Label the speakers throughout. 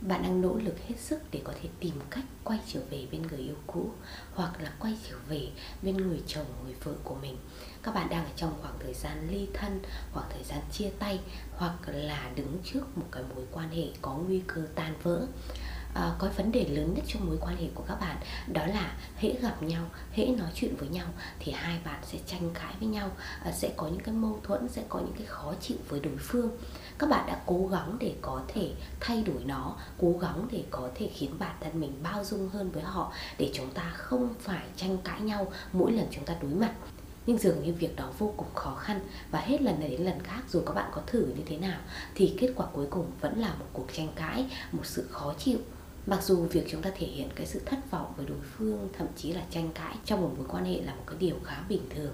Speaker 1: bạn đang nỗ lực hết sức để có thể tìm cách quay trở về bên người yêu cũ hoặc là quay trở về bên người chồng người vợ của mình. Các bạn đang ở trong khoảng thời gian ly thân khoảng thời gian chia tay hoặc là đứng trước một cái mối quan hệ có nguy cơ tan vỡ. À, có vấn đề lớn nhất trong mối quan hệ của các bạn đó là hễ gặp nhau hễ nói chuyện với nhau thì hai bạn sẽ tranh cãi với nhau à, sẽ có những cái mâu thuẫn sẽ có những cái khó chịu với đối phương các bạn đã cố gắng để có thể thay đổi nó, cố gắng để có thể khiến bản thân mình bao dung hơn với họ, để chúng ta không phải tranh cãi nhau mỗi lần chúng ta đối mặt. Nhưng dường như việc đó vô cùng khó khăn. Và hết lần này đến lần khác dù các bạn có thử như thế nào, thì kết quả cuối cùng vẫn là một cuộc tranh cãi, một sự khó chịu mặc dù việc chúng ta thể hiện cái sự thất vọng với đối phương, thậm chí là tranh cãi trong một mối quan hệ là một cái điều khá bình thường,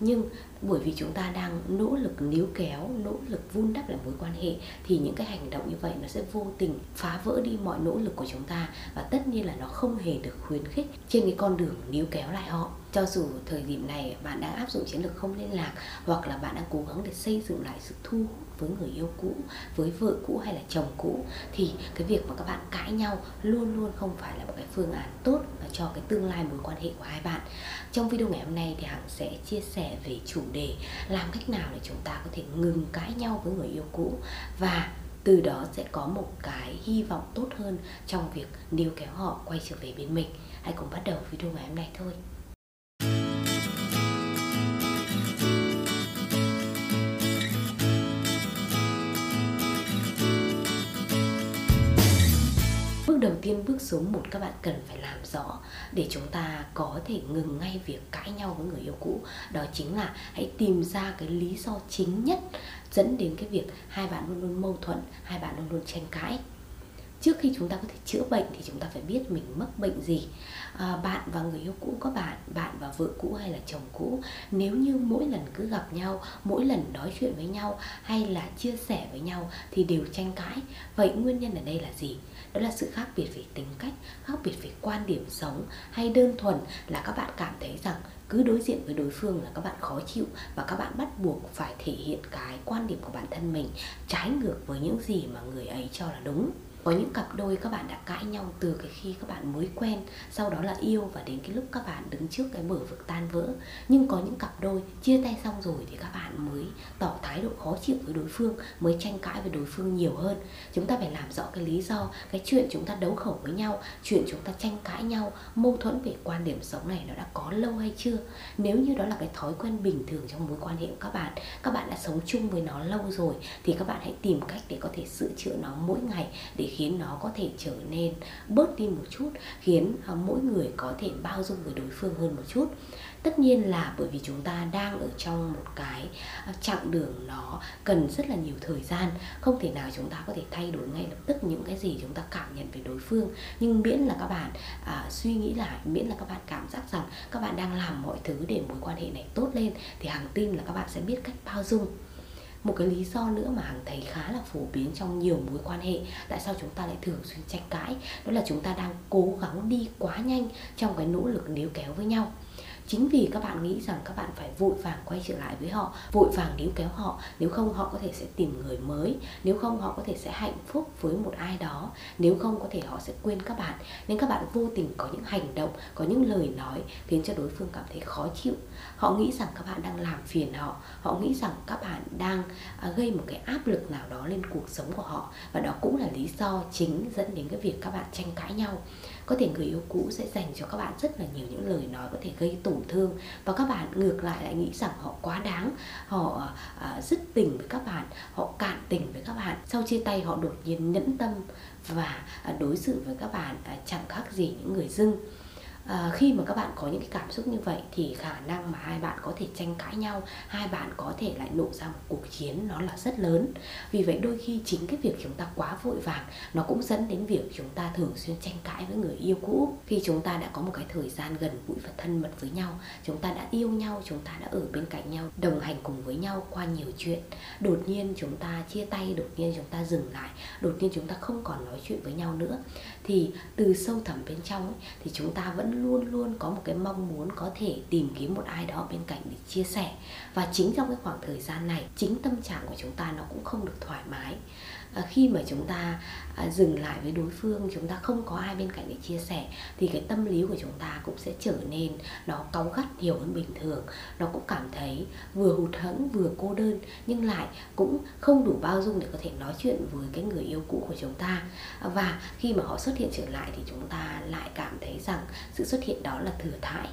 Speaker 1: nhưng bởi vì chúng ta đang nỗ lực níu kéo, nỗ lực vun đắp lại mối quan hệ, thì những cái hành động như vậy nó sẽ vô tình phá vỡ đi mọi nỗ lực của chúng ta và tất nhiên là nó không hề được khuyến khích trên cái con đường níu kéo lại họ cho dù thời điểm này bạn đang áp dụng chiến lược không liên lạc hoặc là bạn đang cố gắng để xây dựng lại sự thu hút với người yêu cũ, với vợ cũ hay là chồng cũ, thì cái việc mà các bạn cãi nhau luôn luôn không phải là một cái phương án tốt cho cái tương lai mối quan hệ của hai bạn. Trong video ngày hôm nay thì hằng sẽ chia sẻ về chủ đề làm cách nào để chúng ta có thể ngừng cãi nhau với người yêu cũ và từ đó sẽ có một cái hy vọng tốt hơn trong việc níu kéo họ quay trở về bên mình. Hãy cùng bắt đầu video ngày hôm nay thôi. Đầu tiên bước số 1 các bạn cần phải làm rõ để chúng ta có thể ngừng ngay việc cãi nhau với người yêu cũ. Đó chính là hãy tìm ra cái lý do chính nhất dẫn đến cái việc hai bạn luôn luôn mâu thuẫn, hai bạn luôn luôn tranh cãi. Trước khi chúng ta có thể chữa bệnh thì chúng ta phải biết mình mắc bệnh gì à, bạn và người yêu cũ của bạn bạn và vợ cũ hay là chồng cũ nếu như mỗi lần cứ gặp nhau mỗi lần nói chuyện với nhau hay là chia sẻ với nhau thì đều tranh cãi. Vậy nguyên nhân ở đây là gì? Đó là sự khác biệt về tính cách khác biệt về quan điểm sống hay đơn thuần là các bạn cảm thấy rằng cứ đối diện với đối phương là các bạn khó chịu và các bạn bắt buộc phải thể hiện cái quan điểm của bản thân mình trái ngược với những gì mà người ấy cho là đúng có những cặp đôi các bạn đã cãi nhau từ cái khi các bạn mới quen, sau đó là yêu và đến cái lúc các bạn đứng trước cái bờ vực tan vỡ. Nhưng có những cặp đôi chia tay xong rồi thì các bạn mới tỏ thái độ khó chịu với đối phương, mới tranh cãi với đối phương nhiều hơn. Chúng ta phải làm rõ cái lý do, cái chuyện chúng ta đấu khẩu với nhau, chuyện chúng ta tranh cãi nhau, mâu thuẫn về quan điểm sống này nó đã có lâu hay chưa? Nếu như đó là cái thói quen bình thường trong mối quan hệ của các bạn các bạn đã sống chung với nó lâu rồi, thì các bạn hãy tìm cách để có thể sửa chữa nó mỗi ngày, để khiến nó có thể trở nên bớt đi một chút khiến ờ, mỗi người có thể bao dung với đối phương hơn một chút. Tất nhiên là bởi vì chúng ta đang ở trong một cái ờ, chặng đường nó cần rất là nhiều thời gian không thể nào chúng ta có thể thay đổi ngay lập tức những cái gì chúng ta cảm nhận về đối phương. Nhưng miễn là các bạn à, suy nghĩ lại miễn là các bạn cảm giác rằng các bạn đang làm mọi thứ để mối quan hệ này tốt lên thì hàng tin là các bạn sẽ biết cách bao dung một cái lý do nữa mà hằng thấy khá là phổ biến trong nhiều mối quan hệ, tại sao chúng ta lại thường xuyên tranh cãi, đó là chúng ta đang cố gắng đi quá nhanh trong cái nỗ lực níu kéo với nhau chính vì các bạn nghĩ rằng các bạn phải vội vàng quay trở lại với họ, vội vàng níu kéo họ, nếu không họ có thể sẽ tìm người mới, nếu không họ có thể sẽ hạnh phúc với một ai đó, nếu không có thể họ sẽ quên các bạn. Nên các bạn vô tình có những hành động, có những lời nói khiến cho đối phương cảm thấy khó chịu. Họ nghĩ rằng các bạn đang làm phiền họ họ nghĩ rằng các bạn đang à, gây một cái áp lực nào đó lên cuộc sống của họ. Và đó cũng là lý do chính dẫn đến cái việc các bạn tranh cãi nhau có thể người yêu cũ sẽ dành cho các bạn rất là nhiều những lời nói có thể gây tổn thương. Và các bạn ngược lại lại nghĩ rằng họ quá đáng họ uh, dứt tình với các bạn họ cạn tình với các bạn. Sau chia tay họ đột nhiên nhẫn tâm và à, đối xử với các bạn à, chẳng khác gì những người dưng à, khi mà các bạn có những cái cảm xúc như vậy thì khả năng mà hai bạn có thể tranh cãi nhau hai bạn có thể lại nổ ra một cuộc chiến nó là rất lớn. Vì vậy đôi khi chính cái việc chúng ta quá vội vàng nó cũng dẫn đến việc chúng ta thường xuyên tranh cãi với người yêu cũ. Khi chúng ta đã có một cái thời gian gần gũi và thân mật với nhau chúng ta đã yêu nhau chúng ta đã ở bên cạnh nhau đồng hành cùng với nhau qua nhiều chuyện đột nhiên chúng ta chia tay đột nhiên chúng ta dừng lại đột nhiên chúng ta không còn nói chuyện với nhau nữa thì từ sâu thẳm bên trong ấy, thì chúng ta vẫn luôn luôn có một cái mong muốn có thể tìm kiếm một ai đó bên cạnh để chia sẻ. Và chính trong cái khoảng thời gian này chính tâm trạng của chúng ta nó cũng không được thoải mái. À, khi mà chúng ta à, dừng lại với đối phương chúng ta không có ai bên cạnh để chia sẻ thì cái tâm lý của chúng ta cũng sẽ trở nên nó cáu gắt nhiều hơn bình thường. Nó cũng cảm thấy vừa hụt hẫng vừa cô đơn nhưng lại cũng không đủ bao dung để có thể nói chuyện với cái người yêu cũ của chúng ta. À, và khi mà họ xuất hiện trở lại thì chúng ta lại cảm thấy rằng sự xuất hiện đó là thừa thãi.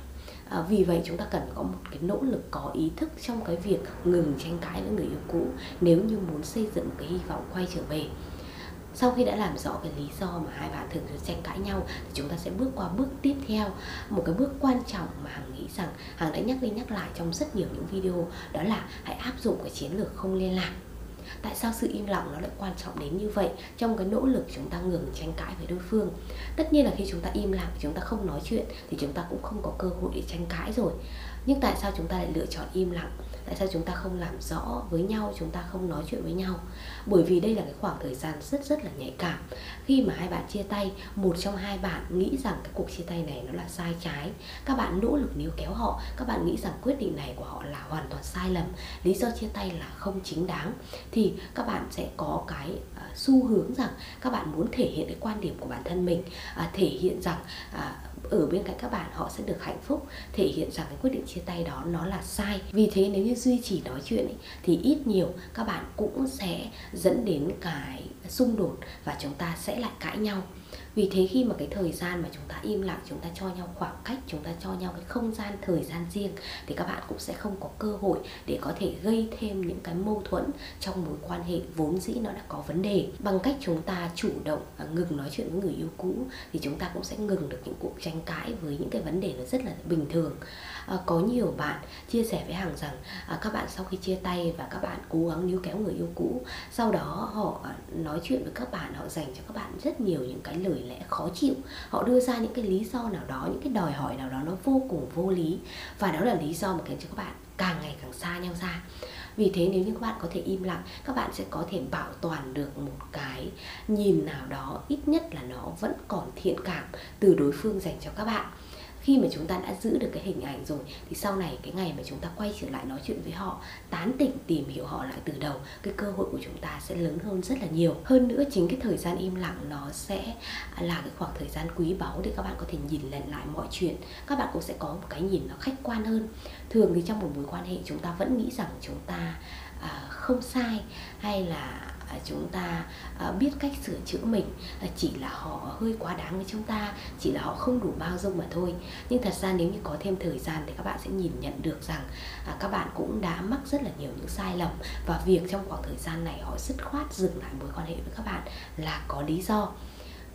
Speaker 1: À, vì vậy chúng ta cần có một cái nỗ lực có ý thức trong cái việc ngừng tranh cãi với người yêu cũ nếu như muốn xây dựng cái hy vọng quay trở về. Sau khi đã làm rõ cái lý do mà hai bạn thường thường tranh cãi nhau thì chúng ta sẽ bước qua bước tiếp theo một cái bước quan trọng mà hằng nghĩ rằng hằng đã nhắc đi nhắc lại trong rất nhiều những video đó là hãy áp dụng cái chiến lược không liên lạc tại sao sự im lặng nó lại quan trọng đến như vậy? Trong cái nỗ lực chúng ta ngừng tranh cãi với đối phương. Tất nhiên là khi chúng ta im lặng, chúng ta không nói chuyện thì chúng ta cũng không có cơ hội để tranh cãi rồi. Nhưng tại sao chúng ta lại lựa chọn im lặng? Tại sao chúng ta không làm rõ với nhau, chúng ta không nói chuyện với nhau? Bởi vì đây là cái khoảng thời gian rất rất là nhạy cảm. Khi mà hai bạn chia tay, một trong hai bạn nghĩ rằng cái cuộc chia tay này nó là sai trái. Các bạn nỗ lực níu kéo họ, các bạn nghĩ rằng quyết định này của họ là hoàn toàn sai lầm. Lý do chia tay là không chính đáng. Thì các bạn sẽ có cái à, xu hướng rằng các bạn muốn thể hiện cái quan điểm của bản thân mình à, thể hiện rằng à, ở bên cạnh các bạn họ sẽ được hạnh phúc thể hiện rằng cái quyết định chia tay đó nó là sai. Vì thế nếu như duy trì nói chuyện ấy, thì ít nhiều các bạn cũng sẽ dẫn đến cái xung đột và chúng ta sẽ lại cãi nhau vì thế khi mà cái thời gian mà chúng ta im lặng, chúng ta cho nhau khoảng cách, chúng ta cho nhau cái không gian, thời gian riêng, thì các bạn cũng sẽ không có cơ hội để có thể gây thêm những cái mâu thuẫn trong mối quan hệ vốn dĩ nó đã có vấn đề. Bằng cách chúng ta chủ động và ngừng nói chuyện với người yêu cũ, thì chúng ta cũng sẽ ngừng được những cuộc tranh cãi với những cái vấn đề nó rất là bình thường à, có nhiều bạn chia sẻ với hàng rằng à, các bạn sau khi chia tay và các bạn cố gắng níu kéo người yêu cũ sau đó họ nói chuyện với các bạn họ dành cho các bạn rất nhiều những cái lời lẽ khó chịu. Họ đưa ra những cái lý do nào đó những cái đòi hỏi nào đó nó vô cùng vô lý. Và đó là lý do mà khiến cho các bạn càng ngày càng xa nhau ra. Vì thế nếu như các bạn có thể im lặng các bạn sẽ có thể bảo toàn được một cái nhìn nào đó ít nhất là nó vẫn còn thiện cảm từ đối phương dành cho các bạn khi mà chúng ta đã giữ được cái hình ảnh rồi thì sau này cái ngày mà chúng ta quay trở lại nói chuyện với họ tán tỉnh tìm hiểu họ lại từ đầu cái cơ hội của chúng ta sẽ lớn hơn rất là nhiều. Hơn nữa chính cái thời gian im lặng nó sẽ là cái khoảng thời gian quý báu để các bạn có thể nhìn lần lại mọi chuyện. Các bạn cũng sẽ có một cái nhìn nó khách quan hơn. Thường thì trong một mối quan hệ chúng ta vẫn nghĩ rằng chúng ta à, không sai hay là À, chúng ta à, biết cách sửa chữa mình. À, chỉ là họ hơi quá đáng với chúng ta, chỉ là họ không đủ bao dung mà thôi. Nhưng thật ra nếu như có thêm thời gian thì các bạn sẽ nhìn nhận được rằng các bạn cũng đã mắc rất là nhiều những sai lầm. Và việc trong khoảng thời gian này họ dứt khoát dừng lại mối quan hệ với các bạn là có lý do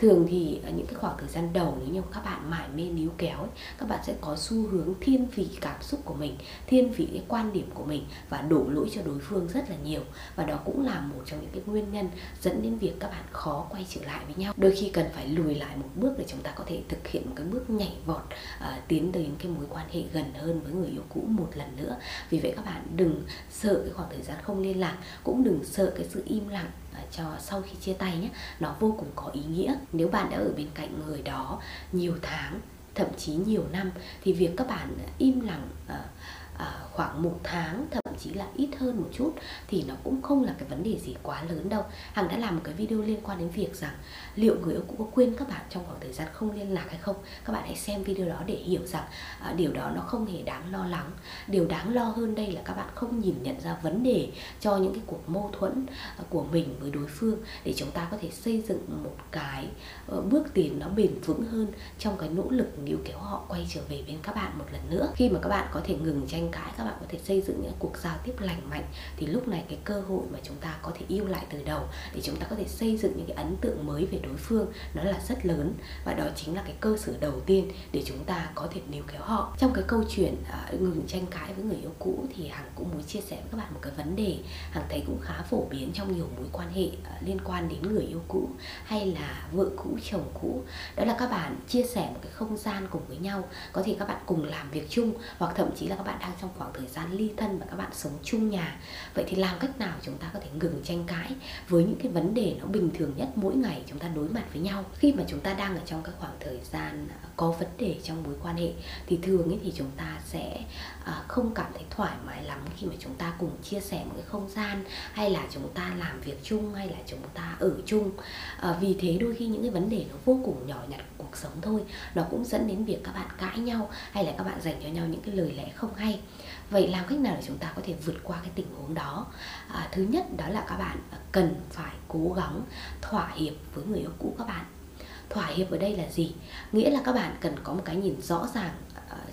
Speaker 1: thường thì ở những cái khoảng thời gian đầu nếu như các bạn mải mê níu kéo ấy, các bạn sẽ có xu hướng thiên vị cảm xúc của mình thiên vị cái quan điểm của mình và đổ lỗi cho đối phương rất là nhiều. Và đó cũng là một trong những cái nguyên nhân dẫn đến việc các bạn khó quay trở lại với nhau. Đôi khi cần phải lùi lại một bước để chúng ta có thể thực hiện một cái bước nhảy vọt uh, tiến đến cái mối quan hệ gần hơn với người yêu cũ một lần nữa. Vì vậy các bạn đừng sợ cái khoảng thời gian không liên lạc cũng đừng sợ cái sự im lặng À, cho sau khi chia tay nhé nó vô cùng có ý nghĩa. Nếu bạn đã ở bên cạnh người đó nhiều tháng thậm chí nhiều năm thì việc các bạn im lặng uh, Ờ, khoảng một tháng thậm chí là ít hơn một chút thì nó cũng không là cái vấn đề gì quá lớn đâu. Hằng đã làm một cái video liên quan đến việc rằng liệu người yêu cũ có quên các bạn trong khoảng thời gian không liên lạc hay không? Các bạn hãy xem video đó để hiểu rằng à, điều đó nó không hề đáng lo lắng. Điều đáng lo hơn đây là các bạn không nhìn nhận ra vấn đề cho những cái cuộc mâu thuẫn à, của mình với đối phương để chúng ta có thể xây dựng một cái uh, bước tiến nó bền vững hơn trong cái nỗ lực níu kéo họ quay trở về bên các bạn một lần nữa. Khi mà các bạn có thể ngừng tranh tranh cãi các bạn có thể xây dựng những cuộc giao tiếp lành mạnh thì lúc này cái cơ hội mà chúng ta có thể yêu lại từ đầu để chúng ta có thể xây dựng những cái ấn tượng mới về đối phương nó là rất lớn. Và đó chính là cái cơ sở đầu tiên để chúng ta có thể níu kéo họ. Trong cái câu chuyện uh, ngừng tranh cãi với người yêu cũ thì hằng cũng muốn chia sẻ với các bạn một cái vấn đề hằng thấy cũng khá phổ biến trong nhiều mối quan hệ uh, liên quan đến người yêu cũ hay là vợ cũ chồng cũ. Đó là các bạn chia sẻ một cái không gian cùng với nhau có thể các bạn cùng làm việc chung hoặc thậm chí là các bạn đang trong khoảng thời gian ly thân và các bạn sống chung nhà. Vậy thì làm cách nào chúng ta có thể ngừng tranh cãi với những cái vấn đề nó bình thường nhất mỗi ngày chúng ta đối mặt với nhau? Khi mà chúng ta đang ở trong các khoảng thời gian à, có vấn đề trong mối quan hệ, thì thường ấy thì chúng ta sẽ à, không cảm thấy thoải mái lắm khi mà chúng ta cùng chia sẻ một cái không gian, hay là chúng ta làm việc chung, hay là chúng ta ở chung. À, vì thế đôi khi những cái vấn đề nó vô cùng nhỏ nhặt cuộc sống thôi. Nó cũng dẫn đến việc các bạn cãi nhau hay là các bạn dành cho nhau những cái lời lẽ không hay. Vậy làm cách nào để chúng ta có thể vượt qua cái tình huống đó? À, thứ nhất đó là các bạn cần phải cố gắng thỏa hiệp với người yêu cũ các bạn. Thỏa hiệp ở đây là gì? Nghĩa là các bạn cần có một cái nhìn rõ ràng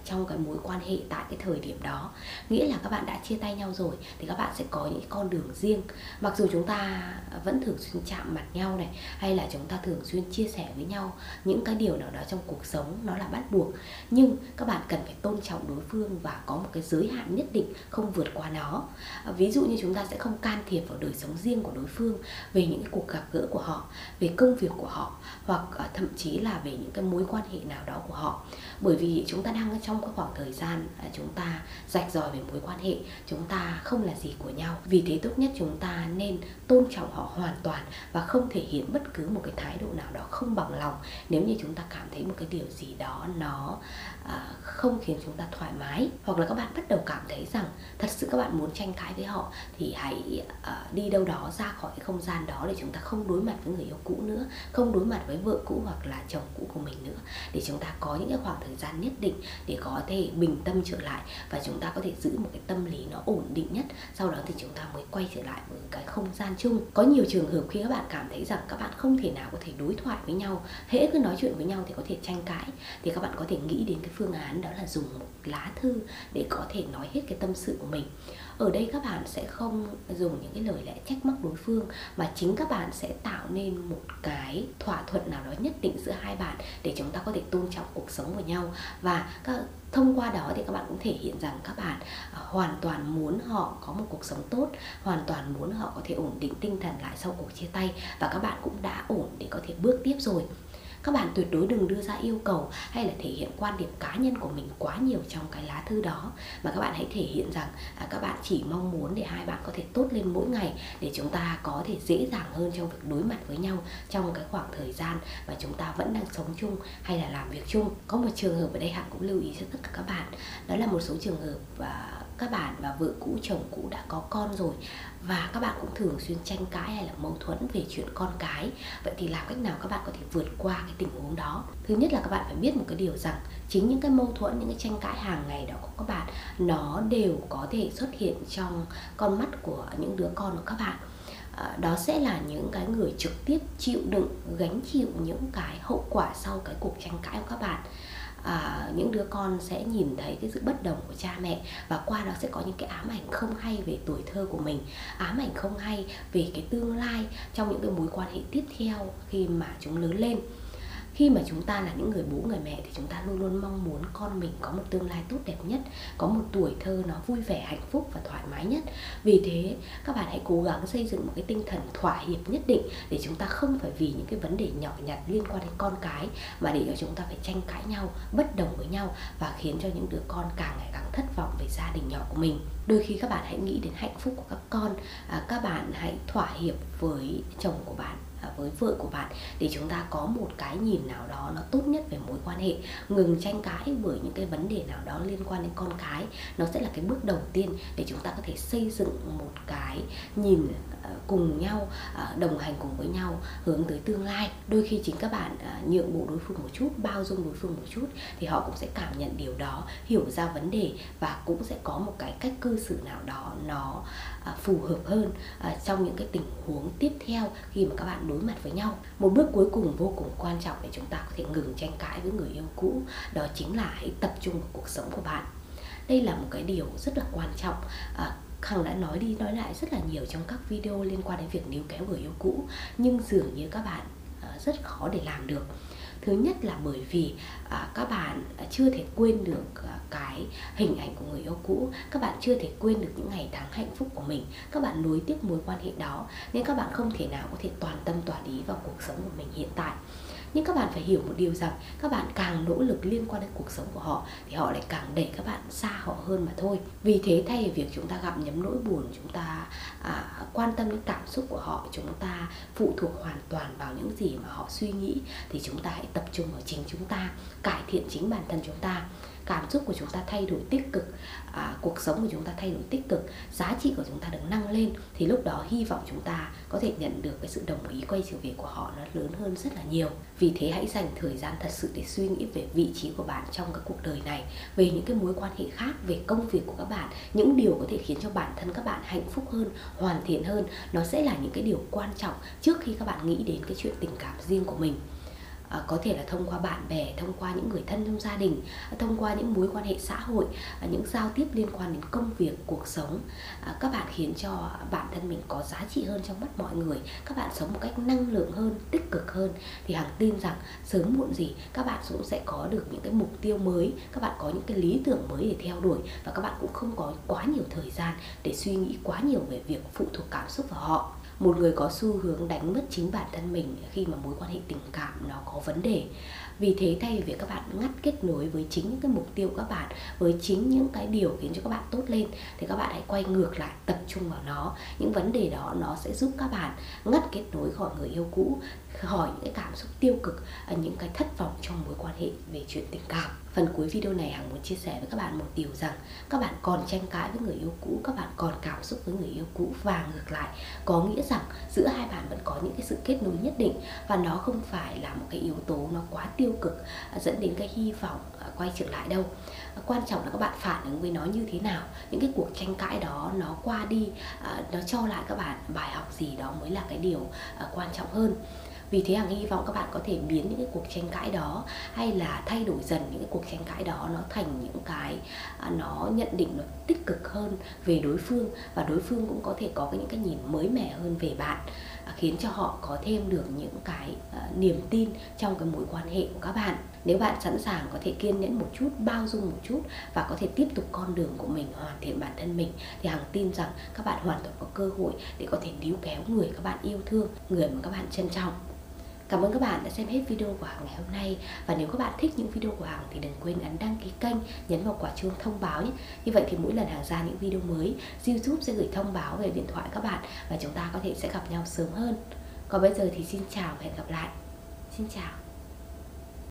Speaker 1: trong cái mối quan hệ tại cái thời điểm đó. Nghĩa là các bạn đã chia tay nhau rồi thì các bạn sẽ có những con đường riêng. Mặc dù chúng ta vẫn thường xuyên chạm mặt nhau này, hay là chúng ta thường xuyên chia sẻ với nhau những cái điều nào đó trong cuộc sống, nó là bắt buộc. Nhưng các bạn cần phải tôn trọng đối phương và có một cái giới hạn nhất định không vượt qua nó. À, ví dụ như chúng ta sẽ không can thiệp vào đời sống riêng của đối phương, về những cái cuộc gặp gỡ của họ, về công việc của họ, hoặc à, thậm chí là về những cái mối quan hệ nào đó của họ. Bởi vì chúng ta đang trong cái khoảng thời gian chúng ta rạch ròi về mối quan hệ chúng ta không là gì của nhau. Vì thế tốt nhất chúng ta nên tôn trọng họ hoàn toàn và không thể hiện bất cứ một cái thái độ nào đó không bằng lòng. Nếu như chúng ta cảm thấy một cái điều gì đó nó à, không khiến chúng ta thoải mái hoặc là các bạn bắt đầu cảm thấy rằng thật sự các bạn muốn tranh cãi với họ thì hãy à, đi đâu đó ra khỏi cái không gian đó để chúng ta không đối mặt với người yêu cũ nữa không đối mặt với vợ cũ hoặc là chồng cũ của mình nữa. Để chúng ta có những cái khoảng thời gian nhất định để có có thể bình tâm trở lại và chúng ta có thể giữ một cái tâm lý nó ổn định nhất. Sau đó thì chúng ta mới quay trở lại với cái không gian chung. Có nhiều trường hợp khi các bạn cảm thấy rằng các bạn không thể nào có thể đối thoại với nhau, hễ cứ nói chuyện với nhau thì có thể tranh cãi, thì các bạn có thể nghĩ đến cái phương án đó là dùng một lá thư để có thể nói hết cái tâm sự của mình ở đây các bạn sẽ không dùng những cái lời lẽ trách móc đối phương, mà chính các bạn sẽ tạo nên một cái thỏa thuận nào đó nhất định giữa hai bạn để chúng ta có thể tôn trọng cuộc sống của nhau. Và các, thông qua đó thì các bạn cũng thể hiện rằng các bạn à, hoàn toàn muốn họ có một cuộc sống tốt, hoàn toàn muốn họ có thể ổn định tinh thần lại sau cuộc chia tay và các bạn cũng đã ổn để có thể bước tiếp rồi các bạn tuyệt đối đừng đưa ra yêu cầu hay là thể hiện quan điểm cá nhân của mình quá nhiều trong cái lá thư đó. Mà các bạn hãy thể hiện rằng à, các bạn chỉ mong muốn để hai bạn có thể tốt lên mỗi ngày để chúng ta có thể dễ dàng hơn trong việc đối mặt với nhau trong cái khoảng thời gian mà chúng ta vẫn đang sống chung hay là làm việc chung. Có một trường hợp ở đây hạng cũng lưu ý cho tất cả các bạn. Đó là một số trường hợp à, các bạn và vợ cũ, chồng cũ đã có con rồi. Và các bạn cũng thường xuyên tranh cãi hay là mâu thuẫn về chuyện con cái. Vậy thì làm cách nào các bạn có thể vượt qua cái tình huống đó? Thứ nhất là các bạn phải biết một cái điều rằng, chính những cái mâu thuẫn, những cái tranh cãi hàng ngày đó của các bạn, nó đều có thể xuất hiện trong con mắt của những đứa con của các bạn. À, đó sẽ là những cái người trực tiếp chịu đựng, gánh chịu những cái hậu quả sau cái cuộc tranh cãi của các bạn à, những đứa con sẽ nhìn thấy cái sự bất đồng của cha mẹ và qua đó sẽ có những cái ám ảnh không hay về tuổi thơ của mình ám ảnh không hay về cái tương lai trong những cái mối quan hệ tiếp theo khi mà chúng lớn lên khi mà chúng ta là những người bố người mẹ thì chúng ta luôn luôn mong muốn con mình có một tương lai tốt đẹp nhất có một tuổi thơ nó vui vẻ hạnh phúc và thoải mái nhất. Vì thế các bạn hãy cố gắng xây dựng một cái tinh thần thỏa hiệp nhất định để chúng ta không phải vì những cái vấn đề nhỏ nhặt liên quan đến con cái mà để cho chúng ta phải tranh cãi nhau bất đồng với nhau và khiến cho những đứa con càng ngày càng thất vọng về gia đình nhỏ của mình. Đôi khi các bạn hãy nghĩ đến hạnh phúc của các con. À, các bạn hãy thỏa hiệp với chồng của bạn. À, với vợ của bạn để chúng ta có một cái nhìn nào đó nó tốt nhất về mối quan hệ, ngừng tranh cãi bởi những cái vấn đề nào đó liên quan đến con cái. Nó sẽ là cái bước đầu tiên để chúng ta có thể xây dựng một cái nhìn à, cùng nhau à, đồng hành cùng với nhau hướng tới tương lai. Đôi khi chính các bạn nhượng bộ đối phương một chút, bao dung đối phương một chút thì họ cũng sẽ cảm nhận điều đó, hiểu ra vấn đề và cũng sẽ có một cái cách cư xử nào đó nó À, phù hợp hơn à, trong những cái tình huống tiếp theo khi mà các bạn đối mặt với nhau. Một bước cuối cùng vô cùng quan trọng để chúng ta có thể ngừng tranh cãi với người yêu cũ đó chính là hãy tập trung vào cuộc sống của bạn. Đây là một cái điều rất là quan trọng. À, Hằng đã nói đi nói lại rất là nhiều trong các video liên quan đến việc níu kéo người yêu cũ nhưng dường như các bạn à, rất khó để làm được thứ nhất là bởi vì à, các bạn chưa thể quên được à, cái hình ảnh của người yêu cũ các bạn chưa thể quên được những ngày tháng hạnh phúc của mình các bạn nối tiếp mối quan hệ đó nên các bạn không thể nào có thể toàn tâm toàn ý vào cuộc sống của mình hiện tại nhưng các bạn phải hiểu một điều rằng các bạn càng nỗ lực liên quan đến cuộc sống của họ thì họ lại càng đẩy các bạn xa họ hơn mà thôi. Vì thế thay vì việc chúng ta gặp nhấm nỗi buồn chúng ta à, quan tâm đến cảm xúc của họ chúng ta phụ thuộc hoàn toàn vào những gì mà họ suy nghĩ thì chúng ta hãy tập trung vào chính chúng ta cải thiện chính bản thân chúng ta cảm xúc của chúng ta thay đổi tích cực à, cuộc sống của chúng ta thay đổi tích cực giá trị của chúng ta được nâng lên thì lúc đó hy vọng chúng ta có thể nhận được cái sự đồng ý quay trở về của họ nó lớn hơn rất là nhiều. Vì thế hãy dành thời gian thật sự để suy nghĩ về vị trí của bạn trong cái cuộc đời này về những cái mối quan hệ khác về công việc của các bạn những điều có thể khiến cho bản thân các bạn hạnh phúc hơn hoàn thiện hơn. Nó sẽ là những cái điều quan trọng trước khi các bạn nghĩ đến cái chuyện tình cảm riêng của mình. À, có thể là thông qua bạn bè thông qua những người thân trong gia đình à, thông qua những mối quan hệ xã hội à, những giao tiếp liên quan đến công việc cuộc sống. À, các bạn khiến cho bản thân mình có giá trị hơn trong mắt mọi người các bạn sống một cách năng lượng hơn tích cực hơn. Thì hằng tin rằng sớm muộn gì các bạn cũng sẽ có được những cái mục tiêu mới các bạn có những cái lý tưởng mới để theo đuổi và các bạn cũng không có quá nhiều thời gian để suy nghĩ quá nhiều về việc phụ thuộc cảm xúc vào họ một người có xu hướng đánh mất chính bản thân mình khi mà mối quan hệ tình cảm nó có vấn đề. Vì thế thay vì việc các bạn ngắt kết nối với chính những cái mục tiêu của các bạn, với chính những cái điều khiến cho các bạn tốt lên, thì các bạn hãy quay ngược lại, tập trung vào nó. Những vấn đề đó nó sẽ giúp các bạn ngắt kết nối khỏi người yêu cũ, khỏi những cái cảm xúc tiêu cực à, những cái thất vọng trong mối quan hệ về chuyện tình cảm phần cuối video này hằng muốn chia sẻ với các bạn một điều rằng các bạn còn tranh cãi với người yêu cũ, các bạn còn cảm xúc với người yêu cũ và ngược lại, có nghĩa rằng giữa hai bạn vẫn có những cái sự kết nối nhất định và nó không phải là một cái yếu tố nó quá tiêu cực à, dẫn đến cái hy vọng à, quay trở lại đâu. À, quan trọng là các bạn phản ứng với nó như thế nào, những cái cuộc tranh cãi đó nó qua đi nó cho lại các bạn bài học gì đó mới là cái điều quan trọng hơn vì thế hằng hy vọng các bạn có thể biến những cái cuộc tranh cãi đó hay là thay đổi dần những cái cuộc tranh cãi đó, nó thành những cái à, nó nhận định nó tích cực hơn về đối phương và đối phương cũng có thể có những cái nhìn mới mẻ hơn về bạn à, khiến cho họ có thêm được những cái à, niềm tin trong cái mối quan hệ của các bạn. Nếu bạn sẵn sàng có thể kiên nhẫn một chút, bao dung một chút và có thể tiếp tục con đường của mình, hoàn thiện bản thân mình, thì hằng tin rằng các bạn hoàn toàn có cơ hội để có thể níu kéo người các bạn yêu thương, người mà các bạn trân trọng. Cảm ơn các bạn đã xem hết video của Hằng ngày hôm nay. Và nếu các bạn thích những video của Hằng thì đừng quên ấn đăng ký kênh, Nhấn vào quả chuông thông báo nhé. Như vậy thì mỗi lần Hằng ra những video mới, Youtube sẽ gửi thông báo về điện thoại các bạn Và chúng ta có thể sẽ gặp nhau sớm hơn. Còn bây giờ thì xin chào và hẹn gặp lại. Xin chào.